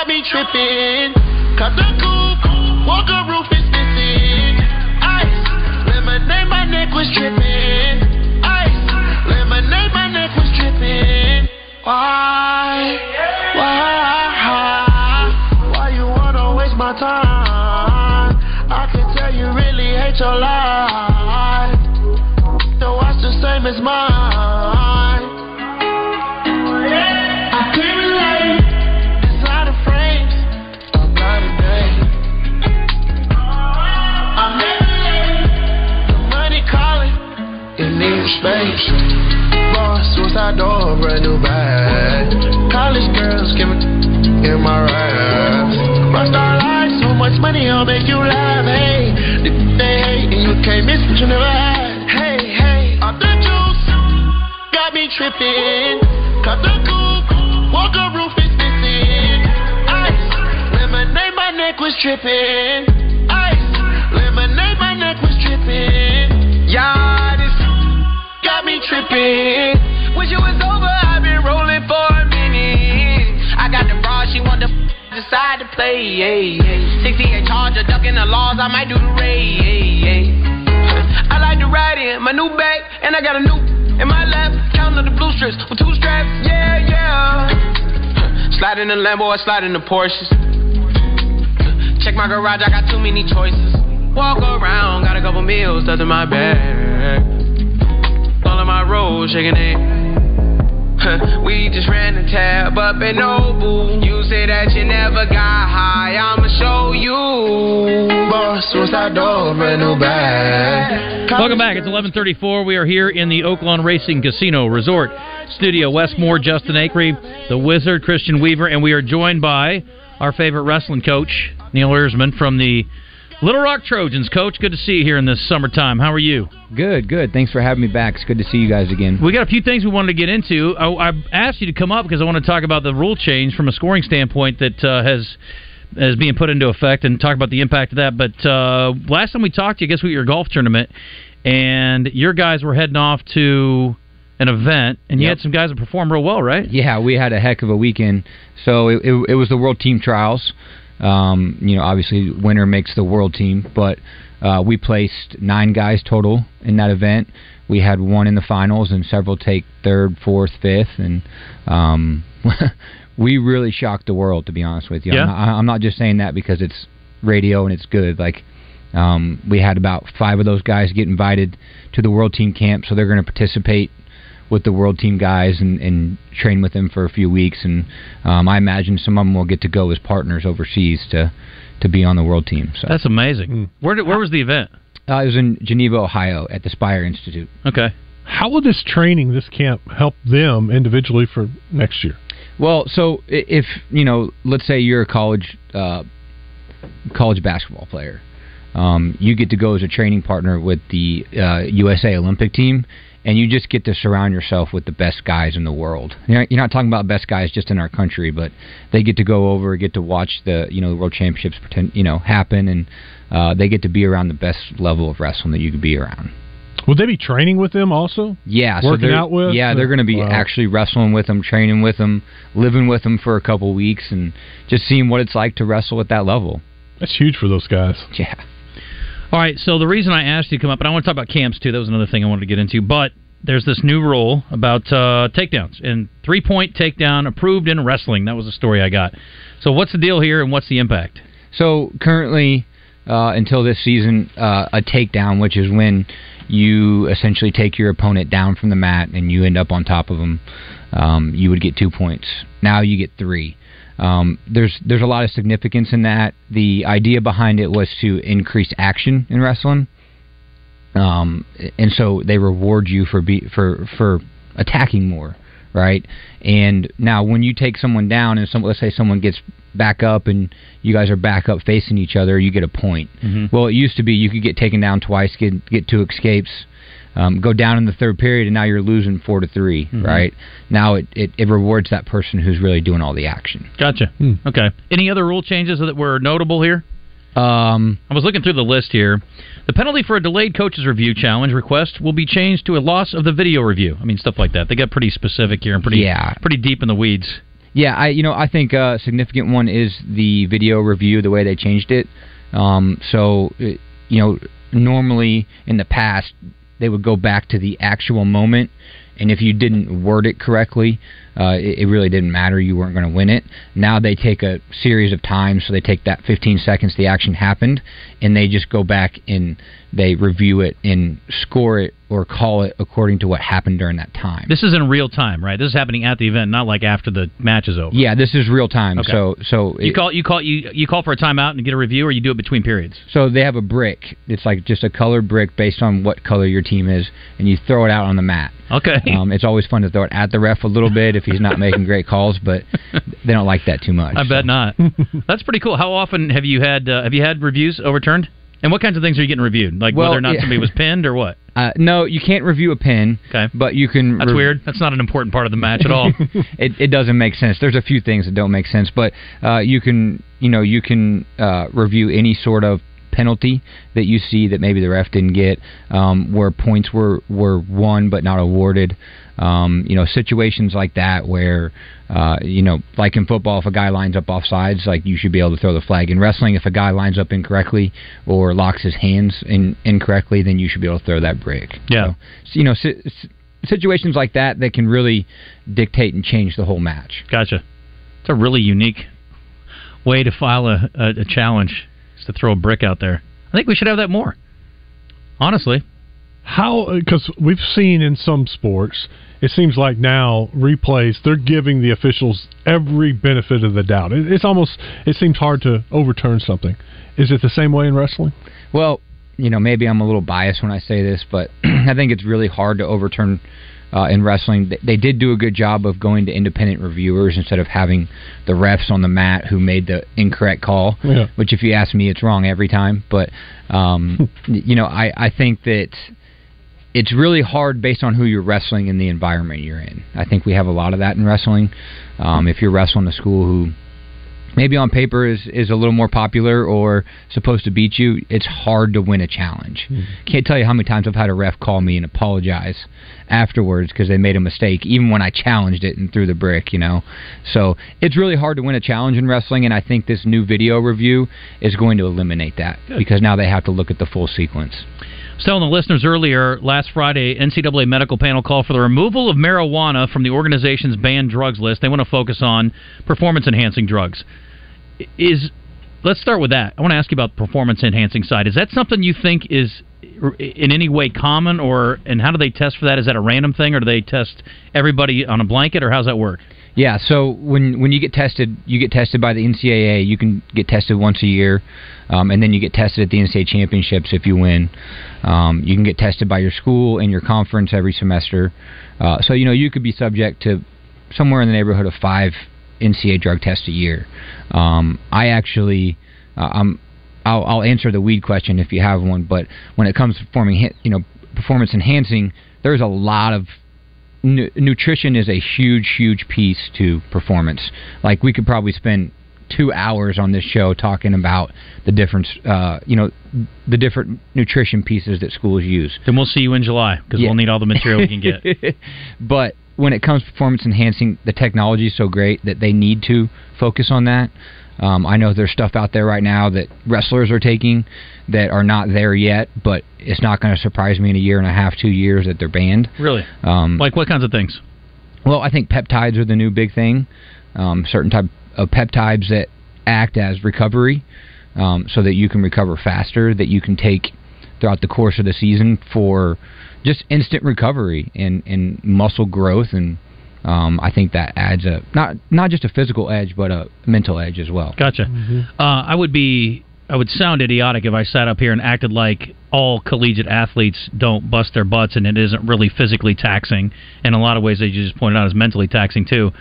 Got me tripping. Cut the coupe, walker roof is missing. Ice, lemonade, my neck was dripping. Ice, lemonade, my neck was dripping. Why, Suicide door, brand new bag. College girls give in my raps. Rockstar life, so much money, I'll make you laugh. Hey, they hate and you can't miss what you never had. Hey, hey, off the juice, got me tripping. Cut the coupe, walker roof is missing. Ice, lemonade, my neck was tripping. Ice, lemonade, my neck was tripping. Yeah, this got me tripping. Play. Yeah, yeah. 68 Charger, ducking the laws, I might do the raid. Yeah, yeah. I like to ride in my new bag, and I got a new in my lap. Counting the blue strips with two straps. Yeah, yeah. Slide in the Lambo, I slide in the Porsches. Check my garage, I got too many choices. Walk around, got a couple meals stuffed in my bag. All of my rolls shaking it. We just ran the tab up in Nobu. You say that you never got high, I'ma show you. Boss, suicide door, brand new bag. Welcome back. It's 11:34. We are here in the Oaklawn Racing Casino Resort Studio. Westmore, Justin Acree, the Wizard, Christian Weaver, and we are joined by our favorite wrestling coach, Neil Ersman from the Little Rock Trojans. Coach, good to see you here in this summertime. How are you? Good, good. Thanks for having me back. It's good to see you guys again. We got a few things we wanted to get into. I, I asked you to come up because I want to talk about the rule change from a scoring standpoint that uh, has is being put into effect and talk about the impact of that. But uh, last time we talked to you, I guess we were your golf tournament, and your guys were heading off to an event, and you Yep. had some guys that performed real well, right? Yeah, we had a heck of a weekend. So it, it, it was the World Team Trials. Um, you know, obviously, winner makes the world team, but uh, we placed nine guys total in that event. We had one in the finals, and several take third, fourth, fifth, and um, we really shocked the world. To be honest with you, Yeah. I'm, not, I'm not just saying that because it's radio and it's good. Like um, we had about five of those guys get invited to the world team camp, so they're going to participate with the world team guys and, and train with them for a few weeks. And um, I imagine some of them will get to go as partners overseas to to be on the world team. So That's amazing. Where did, where was the event? uh, it was in Geneva, Ohio, at the Spire Institute. Okay. How will this training, this camp, help them individually for next year? Well, so if you know, let's say you're a college uh, college basketball player, um, you get to go as a training partner with the uh, USA Olympic team, and you just get to surround yourself with the best guys in the world. You're not, talking about best guys just in our country, but they get to go over, get to watch the you know the World Championships pretend you know happen, and uh, they get to be around the best level of wrestling that you could be around. Will they be training with them also? Yeah, working they're- out with. Yeah, they're going to be Wow. actually wrestling with them, training with them, living with them for a couple weeks, and just seeing what it's like to wrestle at that level. That's huge for those guys. Yeah. All right, so the reason I asked you to come up, and I want to talk about camps too. That was another thing I wanted to get into. But there's this new rule about uh, takedowns and three point takedown approved in wrestling. That was the story I got. So what's the deal here, and what's the impact? So currently, uh, until this season, uh, a takedown, which is when you essentially take your opponent down from the mat and you end up on top of them, um, you would get two points. Now you get three. Um, there's there's a lot of significance in that. The idea behind it was to increase action in wrestling, um, and so they reward you for be for for attacking more, right? And now when you take someone down and some let's say someone gets back up and you guys are back up facing each other, you get a point. Mhm. Well, it used to be you could get taken down twice, get get two escapes, um, go down in the third period, and now you're losing four to 3 Mhm. right? Now it, it it rewards that person who's really doing all the action. Gotcha. Okay. Any other rule changes that were notable here? Um, I was looking through the list here. The penalty for a delayed coach's review challenge request will be changed to a loss of the video review. I mean, stuff like that. They got pretty specific here and pretty Yeah. pretty deep in the weeds. Yeah, I you know I think a significant one is the video review, the way they changed it. Um, so it, you know, normally in the past they would go back to the actual moment, and if you didn't word it correctly, uh, it, it really didn't matter. You weren't going to win it. Now they take a series of times, so they take that 15 seconds the action happened, and they just go back and they review it and score it or call it according to what happened during that time. This is in real time, right? This is happening at the event, not like after the match is over. Yeah, this is real time. Okay. So so You it- call you call you you call for a timeout and get a review, or you do it between periods. So they have a brick. It's like just a colored brick based on what color your team is, and you throw it out on the mat. Okay. Um, it's always fun to throw it at the ref a little bit if he's not making great calls, but they don't like that too much. I bet not. That's pretty cool. How often have you had uh, have you had reviews overturned? And what kinds of things are you getting reviewed? Like Well, whether or not yeah. somebody was pinned or what? Uh, no, you can't review a pin. Okay. But you can. That's weird. That's not an important part of the match at all. it, it doesn't make sense. There's a few things that don't make sense, but uh, you can you know you can uh, review any sort of penalty that you see that maybe the ref didn't get, um, where points were were won but not awarded. Um, you know situations like that where uh, you know like in football if a guy lines up off sides like you should be able to throw the flag. In wrestling if a guy lines up incorrectly or locks his hands in, incorrectly then you should be able to throw that brick. Yeah. So, you know si- si- situations like that that can really dictate and change the whole match. Gotcha. It's a really unique way to file a, a, a challenge. Is to throw a brick out there. I think we should have that more. Honestly. How? Because we've seen in some sports, it seems like now replays they're giving the officials every benefit of the doubt. It, it's almost it seems hard to overturn something. Is it the same way in wrestling? Well, you know, maybe I'm a little biased when I say this, but I think it's really hard to overturn uh, in wrestling. They- did do a good job of going to independent reviewers instead of having the refs on the mat who made the incorrect call. Yeah. Which, if you ask me, it's wrong every time. But um, you know, I I think that it's really hard based on who you're wrestling and the environment you're in. I think we have a lot of that in wrestling. Um, if you're wrestling a school who maybe on paper is is a little more popular or supposed to beat you, it's hard to win a challenge. Can't tell you how many times I've had a ref call me and apologize afterwards because they made a mistake, even when I challenged it and threw the brick. You know, so it's really hard to win a challenge in wrestling, and I think this new video review is going to eliminate that because now they have to look at the full sequence. Was telling the listeners earlier, last Friday, NCAA medical panel called for the removal of marijuana from the organization's banned drugs list. They want to focus on performance enhancing drugs. Is let's start with that. I want to ask you about the performance enhancing side. Is that something you think is in any way common, or and how do they test for that? Is that a random thing, or do they test everybody on a blanket, or how's that work? Yeah, so when when you get tested, you get tested by the NCAA. You can get tested once a year, um, and then you get tested at the NCAA championships if you win. Um, you can get tested by your school and your conference every semester. Uh, so you know you could be subject to somewhere in the neighborhood of five NCAA drug tests a year. Um, I actually, uh, I'm, I'll, I'll answer the weed question if you have one. But when it comes to performing, you know, performance enhancing, there's a lot of nu- nutrition is a huge, huge piece to performance. Like we could probably spend two hours on this show talking about the difference, uh, you know, the different nutrition pieces that schools use. Then we'll see you in July because Yeah. we'll need all the material we can get. but when it comes to performance enhancing, the technology is so great that they need to focus on that. Um, I know there's stuff out there right now that wrestlers are taking that are not there yet, but it's not going to surprise me in a year and a half, two years that they're banned. Really? Um, like what kinds of things? Well, I think peptides are the new big thing. Um, certain type of peptides that act as recovery, um, so that you can recover faster. That you can take throughout the course of the season for just instant recovery and, and muscle growth, and um, I think that adds a not not just a physical edge, but a mental edge as well. Gotcha. Uh, I would be. I would sound idiotic if I sat up here and acted like all collegiate athletes don't bust their butts and it isn't really physically taxing. In a lot of ways, as you just pointed out, is mentally taxing too.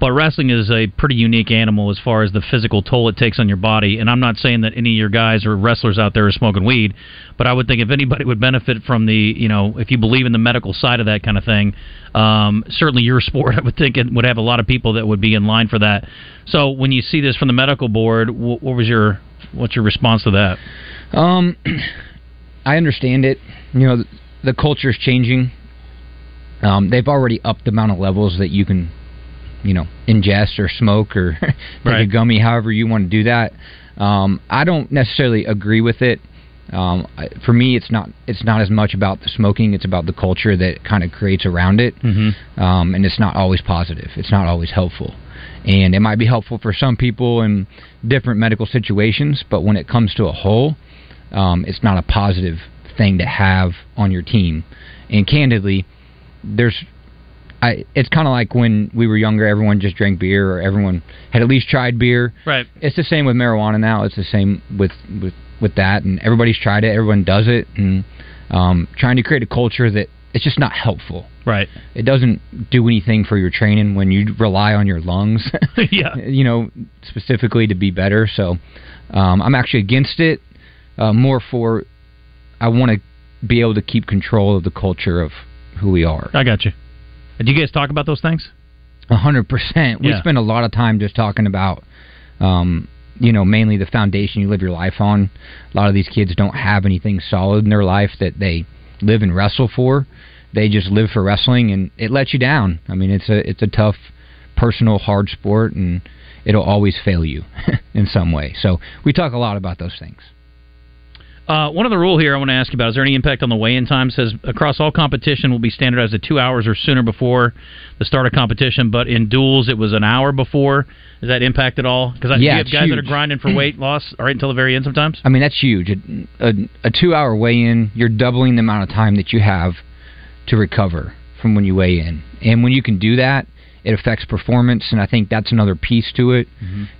But wrestling is a pretty unique animal as far as the physical toll it takes on your body. And I'm not saying that any of your guys or wrestlers out there are smoking weed, but I would think if anybody would benefit from the, you know, if you believe in the medical side of that kind of thing, um, certainly your sport, I would think it would have a lot of people that would be in line for that. So when you see this from the medical board, wh- what was your, what's your response to that? Um, I understand it. You know, the, the culture is changing. Um, they've already upped the amount of levels that you can, you know, ingest or smoke or take a gummy, however you want to do that. Um, I don't necessarily agree with it. Um, for me, it's not it's not as much about the smoking; it's about the culture that kind of creates around it, Mm-hmm. um, and it's not always positive. It's not always helpful, and it might be helpful for some people in different medical situations, but when it comes to a whole, um, it's not a positive thing to have on your team. And candidly, there's, I, it's kind of like when we were younger, everyone just drank beer or everyone had at least tried beer. Right. It's the same with marijuana now. It's the same with with with that, and everybody's tried it. Everyone does it, and um, trying to create a culture that it's just not helpful. Right. It doesn't do anything for your training when you rely on your lungs. yeah. You know, specifically to be better. So, um, I'm actually against it. Uh, more for, I want to be able to keep control of the culture of who we are. I got you. Do you guys talk about those things? A hundred percent. We Yeah. spend a lot of time just talking about, um, you know, mainly the foundation you live your life on. A lot of these kids don't have anything solid in their life that they live and wrestle for. They just live for wrestling, and it lets you down. I mean, it's a it's a tough, personal, hard sport, and it'll always fail you in some way. So we talk a lot about those things. Uh, one other rule here I want to ask you about: Is there any impact on the weigh-in time? It says across all competition will be standardized at two hours or sooner before the start of competition, but in duels it was an hour before. Does that impact at all? Because Yeah, you have guys that are grinding for weight loss right until the very end sometimes. I mean, that's huge. A, a, a two hour weigh in, you're doubling the amount of time that you have to recover from when you weigh in. And when you can do that, it affects performance. And I think that's another piece to it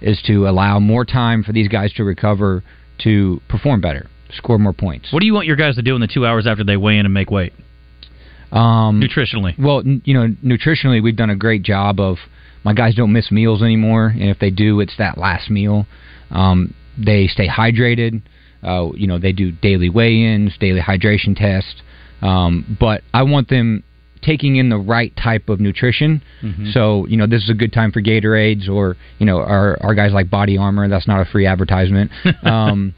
is to allow more time for these guys to recover to perform better, score more points. What do you want your guys to do in the two hours after they weigh in and make weight? Um, Nutritionally. Well, n- you know, nutritionally, we've done a great job of my guys don't miss meals anymore, and if they do, it's that last meal. Um, they stay hydrated. Uh, you know, they do daily weigh-ins, daily hydration tests. Um, but I want them taking in the right type of nutrition. Mhm. So you know this is a good time for Gatorades or you know our our guys like Body Armor. That's not a free advertisement. Um,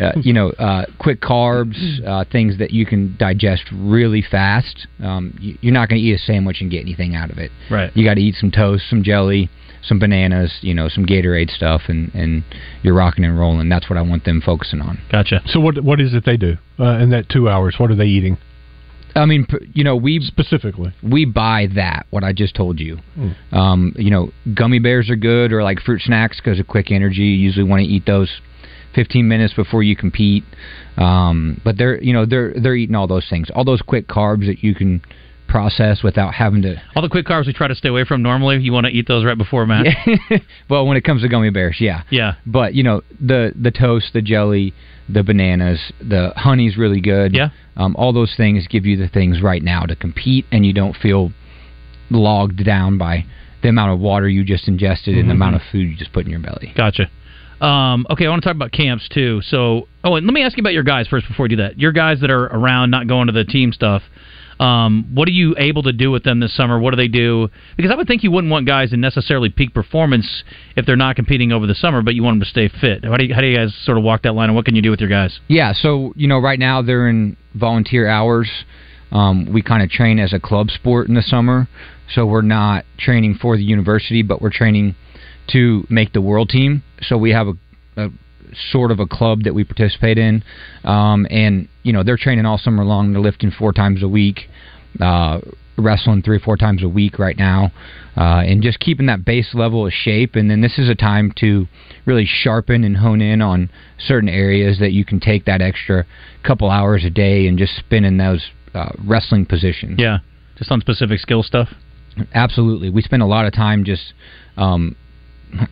uh, you know, uh, quick carbs, uh, things that you can digest really fast. Um, you, you're not going to eat a sandwich and get anything out of it. Right. You got to eat some toast, some jelly, some bananas, you know, some Gatorade stuff, and and you're rocking and rolling. That's what I want them focusing on. Gotcha. So what what is it they do uh, in that two hours? What are they eating? I mean, you know, we specifically we buy that what I just told you. Mm. Um, you know, gummy bears are good, or like fruit snacks because of quick energy. You usually want to eat those 15 minutes before you compete. Um, but they're you know they're they're eating all those things, all those quick carbs that you can process without having to. All the quick carbs we try to stay away from normally, you want to eat those right before a match. well, when it comes to gummy bears, yeah. Yeah. But you know the the toast, the jelly, the bananas, the honey's really good. Yeah. Um, all those things give you the things right now to compete, and you don't feel logged down by the amount of water you just ingested and the Mhm. amount of food you just put in your belly. Gotcha. Um, okay, I want to talk about camps too. So, oh, and let me ask you about your guys first before we do that. Your guys that are around, not going to the team stuff. Um, what are you able to do with them this summer? What do they do? Because I would think you wouldn't want guys in necessarily peak performance if they're not competing over the summer, but you want them to stay fit. How do you, how do you guys sort of walk that line, and what can you do with your guys? Yeah, so you know, right now they're in volunteer hours. Um, we kind of train as a club sport in the summer, so we're not training for the university, but we're training to make the world team. So we have a, a sort of a club that we participate in, um, and you know they're training all summer long. They're lifting four times a week, uh, wrestling three or four times a week right now, uh, and just keeping that base level of shape. And then this is a time to really sharpen and hone in on certain areas that you can take that extra couple hours a day and just spin in those uh, wrestling positions. Yeah, just on specific skill stuff. Absolutely. We spend a lot of time just um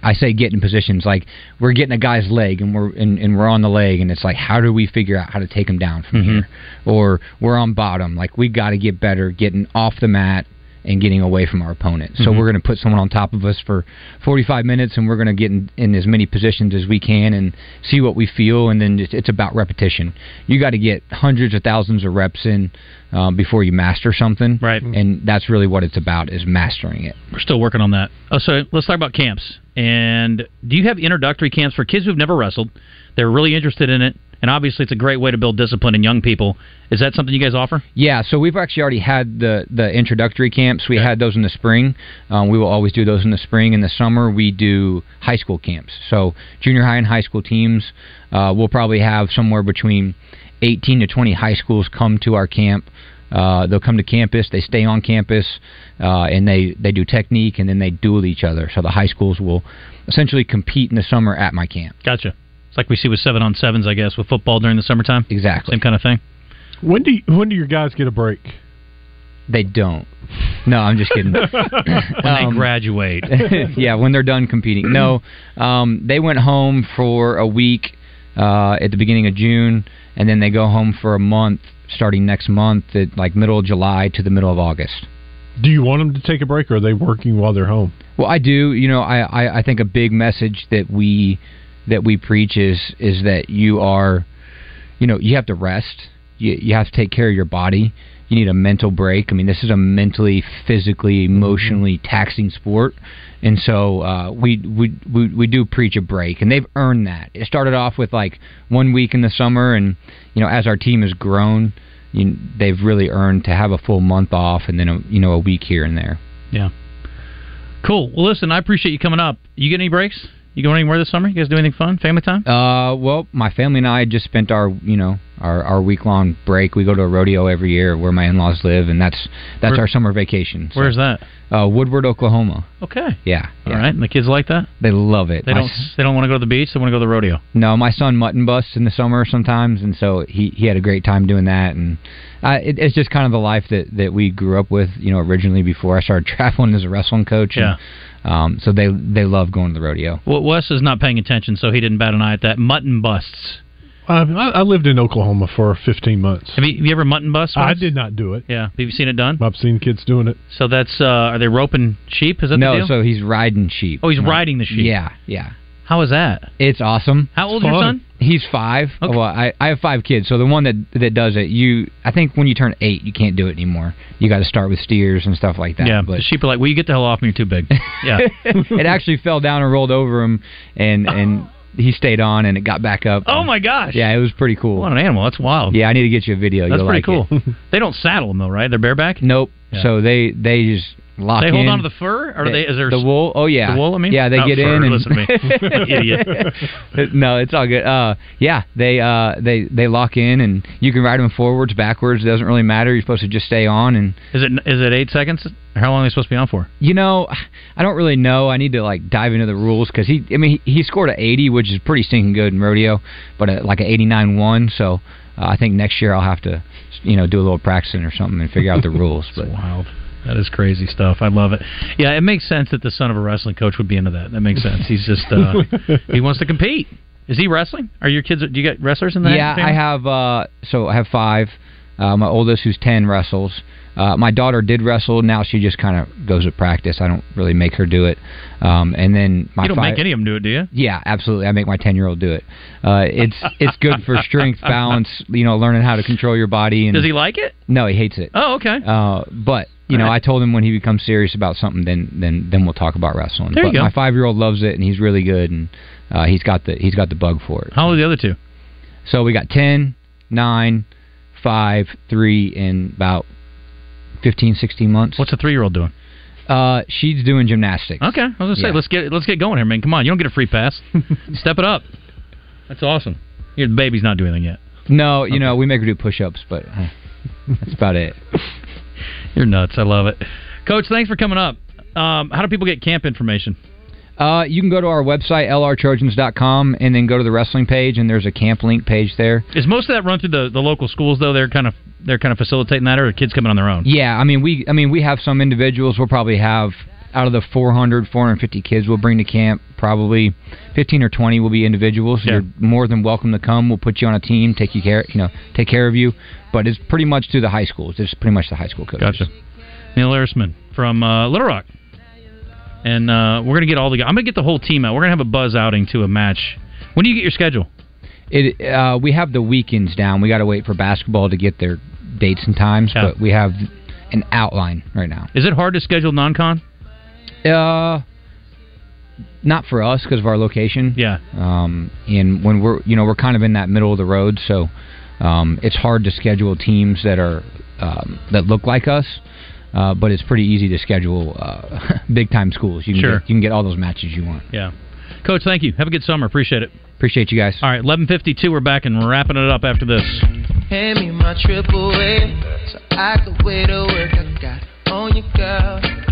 I say getting positions like we're getting a guy's leg and we're and, and we're on the leg and it's like how do we figure out how to take him down from mm-hmm. here? Or we're on bottom like we got to get better getting off the mat and getting away from our opponent. So Mhm. we're going to put someone on top of us for 45 minutes and we're going to get in, in as many positions as we can and see what we feel and then just, it's about repetition. You got to get hundreds of thousands of reps in uh, before you master something. Right. And that's really what it's about is mastering it. We're still working on that. Oh, so let's talk about camps. And do you have introductory camps for kids who've never wrestled? They're really interested in it, and obviously it's a great way to build discipline in young people. Is that something you guys offer? Yeah, so we've actually already had the the introductory camps. We had those in the spring. Um, we will always do those in the spring. In the summer, we do high school camps. So junior high and high school teams. Uh, we'll probably have somewhere between 18 to 20 high schools come to our camp. Uh, they'll come to campus. They stay on campus, uh, and they they do technique, and then they duel each other. So the high schools will essentially compete in the summer at my camp. Gotcha. It's like we see with seven on sevens, I guess, with football during the summertime. Exactly. Same kind of thing. When do you, when do your guys get a break? They don't. No, I'm just kidding. When they graduate. yeah, when they're done competing. No, um, they went home for a week uh, at the beginning of June, and then they go home for a month starting next month, at like middle of July to the middle of August. Do you want them to take a break, or are they working while they're home? Well, I do. You know, I, I, I think a big message that we that we preach is is that you are, you know, you have to rest. You you have to take care of your body. You need a mental break. I mean, this is a mentally, physically, emotionally taxing sport, and so uh, we, we we we do preach a break, and they've earned that. It started off with like one week in the summer, and you know, as our team has grown, you, they've really earned to have a full month off, and then a, you know a week here and there. Yeah. Cool. Well, listen, I appreciate you coming up. You get any breaks? You going anywhere this summer? You guys do anything fun? Family time? Uh, well, my family and I just spent our, you know, our, our week long break. We go to a rodeo every year where my in laws live, and that's that's Where- our summer vacation. So, Where's that? Uh, Woodward, Oklahoma. Okay. Yeah, All right. And the kids like that? they love it. They My don't. s- They don't want to go to the beach. They want to go to the rodeo. No, my son mutton busts in the summer sometimes, and so he he had a great time doing that. And uh, it, it's just kind of the life that that we grew up with, you know, originally before I started traveling as a wrestling coach. And, Um, so they they love going to the rodeo. Well, Wes is not paying attention, so he didn't bat an eye at that. Mutton busts. Um, I, I lived in Oklahoma for 15 months. Have you, have you ever mutton bust? I did not do it. Yeah. Have you seen it done? I've seen kids doing it. So that's uh are they roping sheep? Is that the no, so he's riding sheep. Oh, he's Right. riding the sheep. Yeah, yeah. How is that? It's awesome. How old's your son? He's five. Okay. Well, I, I have five kids, so the one that that does it, you I think when you turn eight, you can't do it anymore. You got to start with steers and stuff like that. yeah, but the sheep are like, "Well, you get the hell off me. You're too big." Yeah. it actually fell down and rolled over him, and and he stayed on, and it got back up. oh my gosh. Yeah, it was pretty cool. What an animal. That's wild. Yeah, I need to get you a video. That's You'll pretty like cool. they don't saddle them though, right? They're bareback. Nope. Yeah. So they they just lock They in. hold on to the fur, or they, is there the wool? Oh yeah, the wool? I mean, yeah, they Not get fur, in and listen to me, idiot. no, it's all good. Uh, yeah, they uh they they lock in, and you can ride them forwards, backwards. It doesn't really matter. You're supposed to just stay on, and Is it is it eight seconds? How long are they supposed to be on for? you know, I don't really know. I need to like dive into the rules because he, I mean, he, he scored a 80, which is pretty stinking good in rodeo, but a, like an 89 one. So uh, I think next year I'll have to, you know, do a little practicing or something and figure out the rules. But wild. That is crazy stuff. I love it. Yeah, it makes sense that the son of a wrestling coach would be into that. That makes sense. He's just uh, he wants to compete. Is he wrestling? Are your kids? Do you get wrestlers in that? yeah, family? I have. Uh, so I have five. Uh, my oldest, who's ten, wrestles. Uh, my daughter did wrestle. Now she just kind of goes to practice. I don't really make her do it. Um, and then my you don't five, make any of them do it, do you? Yeah, absolutely. I make my ten year old do it. Uh, it's it's good for strength, balance. You know, learning how to control your body. And Does he like it? No, he hates it. Oh, okay. Uh, but you know, right. I told him when he becomes serious about something, then then then we'll talk about wrestling. There you but go. My five year old loves it, and he's really good, and uh, he's got the he's got the bug for it. How old are the other two? So we got 10, 9, 5, 3, and about 15, 16 months. What's a three year old doing? Uh, she's doing gymnastics. Okay, I was gonna say Yeah. let's get let's get going here, man. Come on, you don't get a free pass. Step it up. That's awesome. Your baby's not doing anything yet. No, you know, we make her do push ups, but uh, that's about it. You're nuts. I love it, Coach. Thanks for coming up. Um, how do people get camp information? Uh, you can go to our website, lrtrojans.com, and then go to the wrestling page, and there's a camp link page there. Is most of that run through the, the local schools though? They're kind of they're kind of facilitating that, or are kids coming on their own? Yeah, I mean we I mean we have some individuals. We'll probably have out of the 400, 450 kids we'll bring to camp, probably 15 or 20 will be individuals. Yeah. You're more than welcome to come. We'll put you on a team, take you care, you know, take care of you. But it's pretty much through the high schools. It's pretty much the high school coaches. Gotcha. Neil Erisman from uh, Little Rock, and uh, we're gonna get all the. I'm gonna get the whole team out. We're gonna have a buzz outing to a match. When do you get your schedule? It uh, we have the weekends down. We got to wait for basketball to get their dates and times, Yeah. but we have an outline right now. Is it hard to schedule non-con? Uh, not for us because of our location. Yeah. Um, and when we're you know we're kind of in that middle of the road, so um, it's hard to schedule teams that are um, that look like us. Uh, but it's pretty easy to schedule uh, big time schools. You can Sure. get, you can get all those matches you want. Yeah. Coach, thank you. Have a good summer. Appreciate it. Appreciate you guys. All right, 11:52. We're back and wrapping it up after this. Hand me my triple A so I could wear the work I got on you, girl.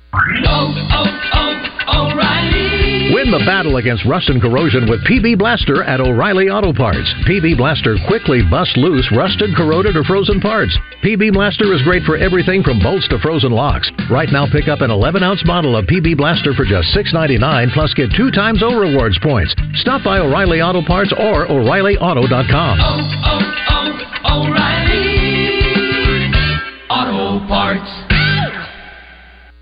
Win the battle against rust and corrosion with PB Blaster at O'Reilly Auto Parts. PB Blaster quickly busts loose rusted, corroded, or frozen parts. PB Blaster is great for everything from bolts to frozen locks. Right now, pick up an 11 ounce bottle of PB Blaster for just $6.99 plus get two times O rewards points. Stop by O'Reilly Auto Parts or O'ReillyAuto.com. Oh, oh, oh, O'Reilly Auto Parts.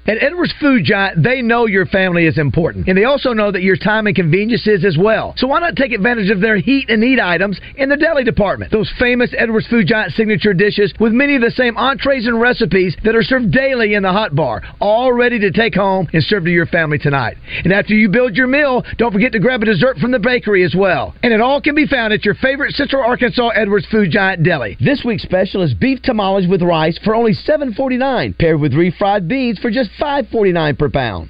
At Edwards Food Giant, they know your family is important, and they also know that your time and convenience is as well. So why not take advantage of their heat and eat items in the deli department? Those famous Edwards Food Giant signature dishes with many of the same entrees and recipes that are served daily in the hot bar, all ready to take home and serve to your family tonight. And after you build your meal, don't forget to grab a dessert from the bakery as well. And it all can be found at your favorite Central Arkansas Edwards Food Giant deli. This week's special is beef tamales with rice for only $7.49, paired with refried beans for just $5.49 per pound.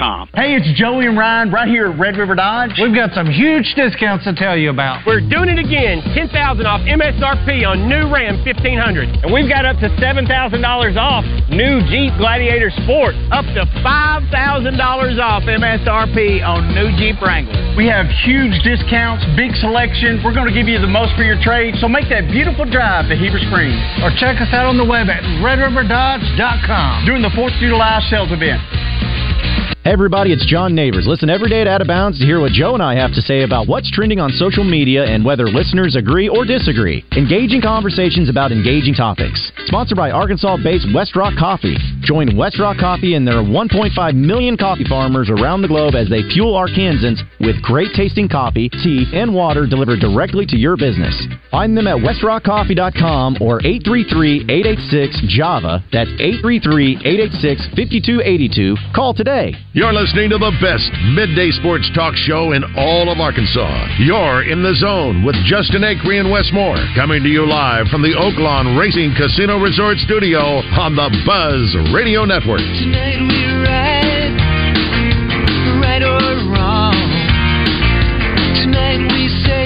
Hey, it's Joey and Ryan right here at Red River Dodge. We've got some huge discounts to tell you about. We're doing it again. 10000 off MSRP on new Ram 1500. And we've got up to $7,000 off new Jeep Gladiator Sport. Up to $5,000 off MSRP on new Jeep Wrangler. We have huge discounts, big selection. We're going to give you the most for your trade. So make that beautiful drive to Heber Springs. Or check us out on the web at redriverdodge.com during the 4th of July sales event. Everybody, it's John Neighbors. Listen every day at Out of Bounds to hear what Joe and I have to say about what's trending on social media and whether listeners agree or disagree. Engaging conversations about engaging topics. Sponsored by Arkansas-based West Rock Coffee. Join West Rock Coffee and their 1.5 million coffee farmers around the globe as they fuel Arkansans with great tasting coffee, tea, and water delivered directly to your business. Find them at westrockcoffee.com or 833-886-JAVA. That's 833-886-5282. Call today. You're listening to the best midday sports talk show in all of Arkansas. You're in the zone with Justin Acree and Westmore, coming to you live from the Oaklawn Racing Casino Resort Studio on the Buzz Radio Network. Tonight we ride, right or wrong. Tonight we sail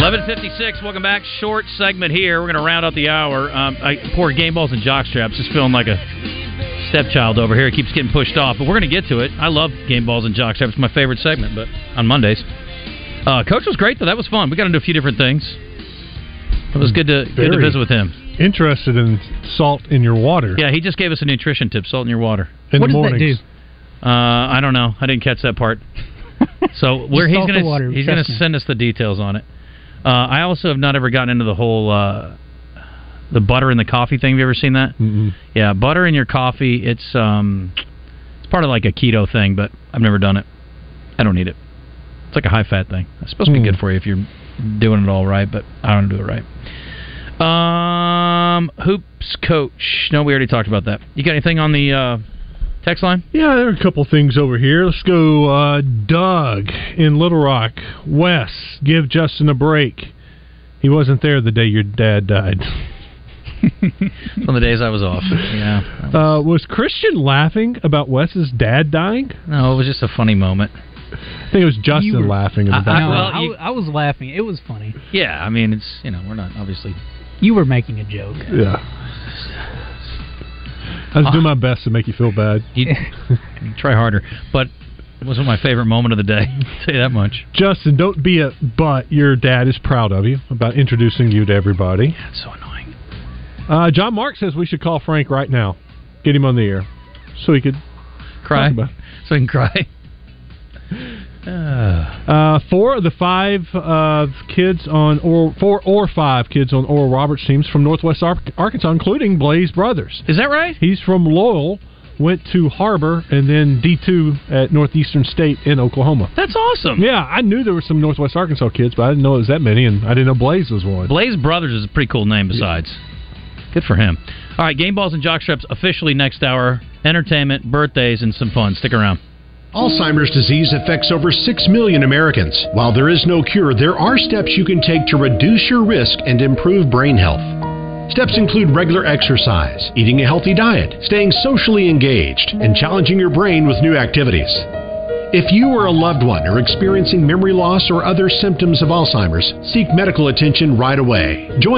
1156, welcome back. Short segment here. We're going to round out the hour. Um, I, poor game balls and jock straps. Just feeling like a stepchild over here. It keeps getting pushed off, but we're going to get to it. I love game balls and jock straps. It's my favorite segment, but on Mondays. Uh, Coach was great, though. That was fun. We got into a few different things. It was good to good to visit with him. Interested in salt in your water. Yeah, he just gave us a nutrition tip: salt in your water. In What the does that mornings. Uh, I don't know. I didn't catch that part. So where Just he's going to he's going to send us the details on it. Uh, I also have not ever gotten into the whole uh, the butter in the coffee thing. Have you ever seen that? Mm-mm. Yeah, butter in your coffee. It's um, it's part of like a keto thing, but I've never done it. I don't need it. It's like a high fat thing. It's supposed to be Hmm. good for you if you're doing it all right, but I don't do it right. Um, hoops coach. No, we already talked about that. You got anything on the uh, text line? Yeah, there are a couple things over here. Let's go. Uh, Doug in Little Rock. Wes, give Justin a break. He wasn't there the day your dad died. On the days I was off. Yeah. Uh, was Christian laughing about Wes's dad dying? No, it was just a funny moment. I think it was Justin laughing in the I- I- background. well, I, you- was laughing. It was funny. Yeah, I mean, it's you know we're not obviously. You were making a joke. yeah. I was doing my best to make you feel bad. You, try harder, but it wasn't my favorite moment of the day. You that much. Justin, don't be a but. Your dad is proud of you about introducing you to everybody. That's so annoying. Uh, John Mark says we should call Frank right now, get him on the air, so he could Cry, so he can cry. Uh, four of the five uh, kids on or four or five kids on Oral Roberts teams from Northwest Ar- Arkansas, including Blaze Brothers. Is that right? He's from Loyal, went to Har-Ber, and then D two at Northeastern State in Oklahoma. That's awesome. Yeah, I knew there were some Northwest Arkansas kids, but I didn't know it was that many, and I didn't know Blaze was one. Blaze Brothers is a pretty cool name. Besides, good for him. All right, game balls and jockstraps officially next hour. Entertainment, birthdays, and some fun. Stick around. Alzheimer's disease affects over 6 million Americans. While there is no cure, there are steps you can take to reduce your risk and improve brain health. Steps include regular exercise, eating a healthy diet, staying socially engaged, and challenging your brain with new activities. If you or a loved one are experiencing memory loss or other symptoms of Alzheimer's, seek medical attention right away. Join